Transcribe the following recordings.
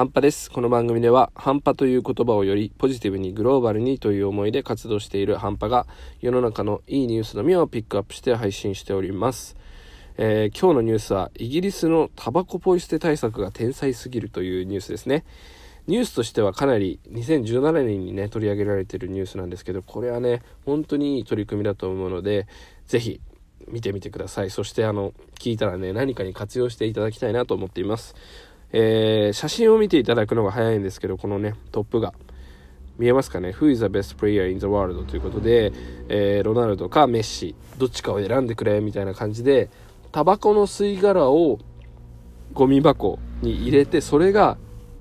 半端です。この番組では、半端という言葉をよりポジティブにグローバルにという思いで活動している半端が、世の中のいいニュースのみをピックアップして配信しております。えー、今日のニュースは、イギリスのタバコポイ捨て対策が天才すぎるというニュースですね。ニュースとしてはかなり2017年にね、取り上げられているニュースなんですけど、これはね、本当にいい取り組みだと思うので、ぜひ見てみてください。そしてあの、聞いたらね、何かに活用していただきたいなと思っています。えー、写真を見ていただくのが早いんですけど、このね、トップが。見えますかね ?Who is the best player in the world? ということで、えー、ロナウドかメッシ、どっちかを選んでくれみたいな感じで、タバコの吸い殻をゴミ箱に入れて、それが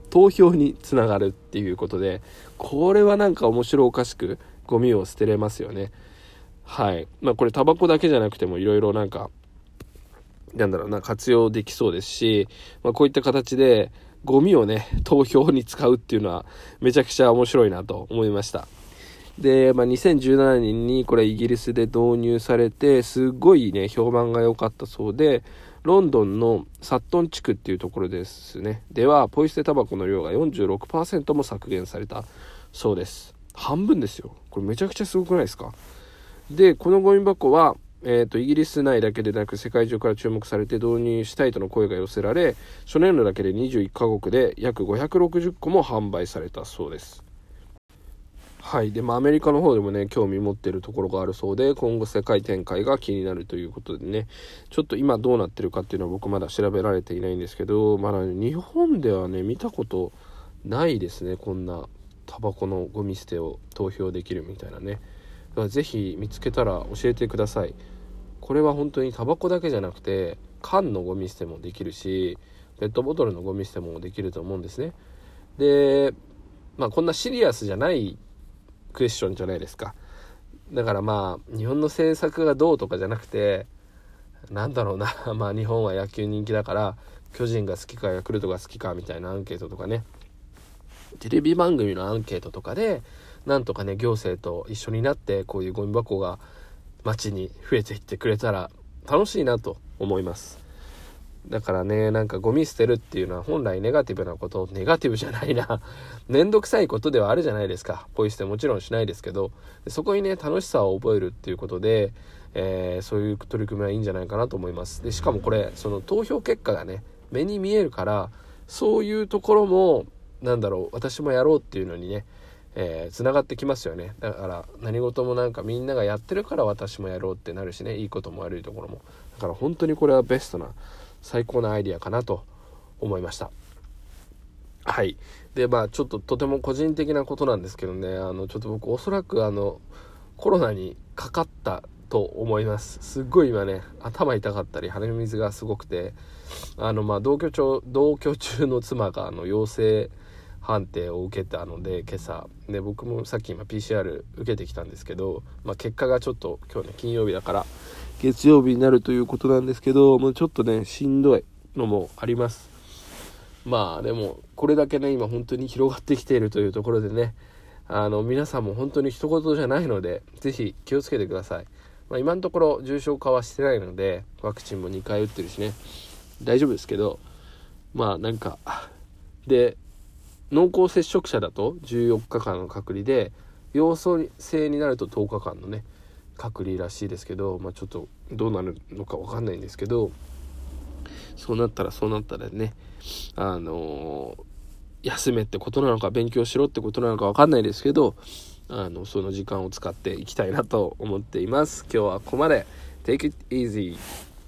投票につながるっていうことで、これはなんか面白おかしくゴミを捨てれますよね。はい。まあこれタバコだけじゃなくてもいろいろなんかなんだろうな、活用できそうですし、まあ、こういった形で、ゴミをね、投票に使うっていうのは、めちゃくちゃ面白いなと思いました。で、まあ、2017年にこれイギリスで導入されて、すごいね、評判が良かったそうで、ロンドンのサットン地区っていうところですね。では、ポイ捨てタバコの量が46%も削減されたそうです。半分ですよ。これめちゃくちゃすごくないですか？で、このゴミ箱は、えーと、イギリス内だけでなく世界中から注目されて導入したいとの声が寄せられ初年度だけで21カ国で約560個も販売されたそうです。はい。でもアメリカの方でもね興味持ってるところがあるそうで今後世界展開が気になるということでね。ちょっと今どうなってるかっていうのは僕まだ調べられていないんですけどまだ、日本ではね見たことないですね。こんなタバコのゴミ捨てを投票できるみたいなね。ぜひ見つけたら教えてください。これは本当にタバコだけじゃなくて缶のゴミ捨てもできるしペットボトルのゴミ捨てもできると思うんですね。でまあこんなシリアスじゃないクエスチョンじゃないですか。だからまあ日本の政策がどうとかじゃなくてなんだろうな。まあ日本は野球人気だから巨人が好きかヤクルトが好きかみたいなアンケートとかね。テレビ番組のアンケートとかでなんとかね行政と一緒になってこういうゴミ箱が街に増えていってくれたら楽しいなと思います。だからねなんかゴミ捨てるっていうのは本来ネガティブなことネガティブじゃないな めんどくさいことではあるじゃないですか。ポイ捨てもちろんしないですけどそこにね楽しさを覚えるっていうことで、えー、そういう取り組みはいいんじゃないかなと思います。でしかもこれその投票結果がね目に見えるからそういうところもなんだろう私もやろうっていうのにねえー、繋がってきますよね。だから何事もなんかみんながやってるから私もやろうってなるしね。いいことも悪いところも。だから本当にこれはベストな最高なアイディアかなと思いました。はい。でまあちょっととても個人的なことなんですけどね。あのちょっと僕おそらくあのコロナにかかったと思います。すっごい今ね頭痛かったり鼻水がすごくて。あのまあ同居中同居中の妻があの陽性判定を受けたので今朝。で僕もさっき今 PCR 受けてきたんですけど、まあ、結果がちょっと今日ね金曜日だから月曜日になるということなんですけどもうちょっとねしんどいのもあります。まあでもこれだけね今本当に広がってきているというところでねあの皆さんも本当に一言じゃないので是非気をつけてください、まあ、今のところ重症化はしてないのでワクチンも2回打ってるしね大丈夫ですけどまあなんかで濃厚接触者だと14日間の隔離で陽性になると10日間のね隔離らしいですけど、まあ、ちょっとどうなるのか分かんないんですけどそうなったらそうなったらねあのー、休めってことなのか勉強しろってことなのか分かんないですけどあのその時間を使っていきたいなと思っています。今日はここまで。Take it easy.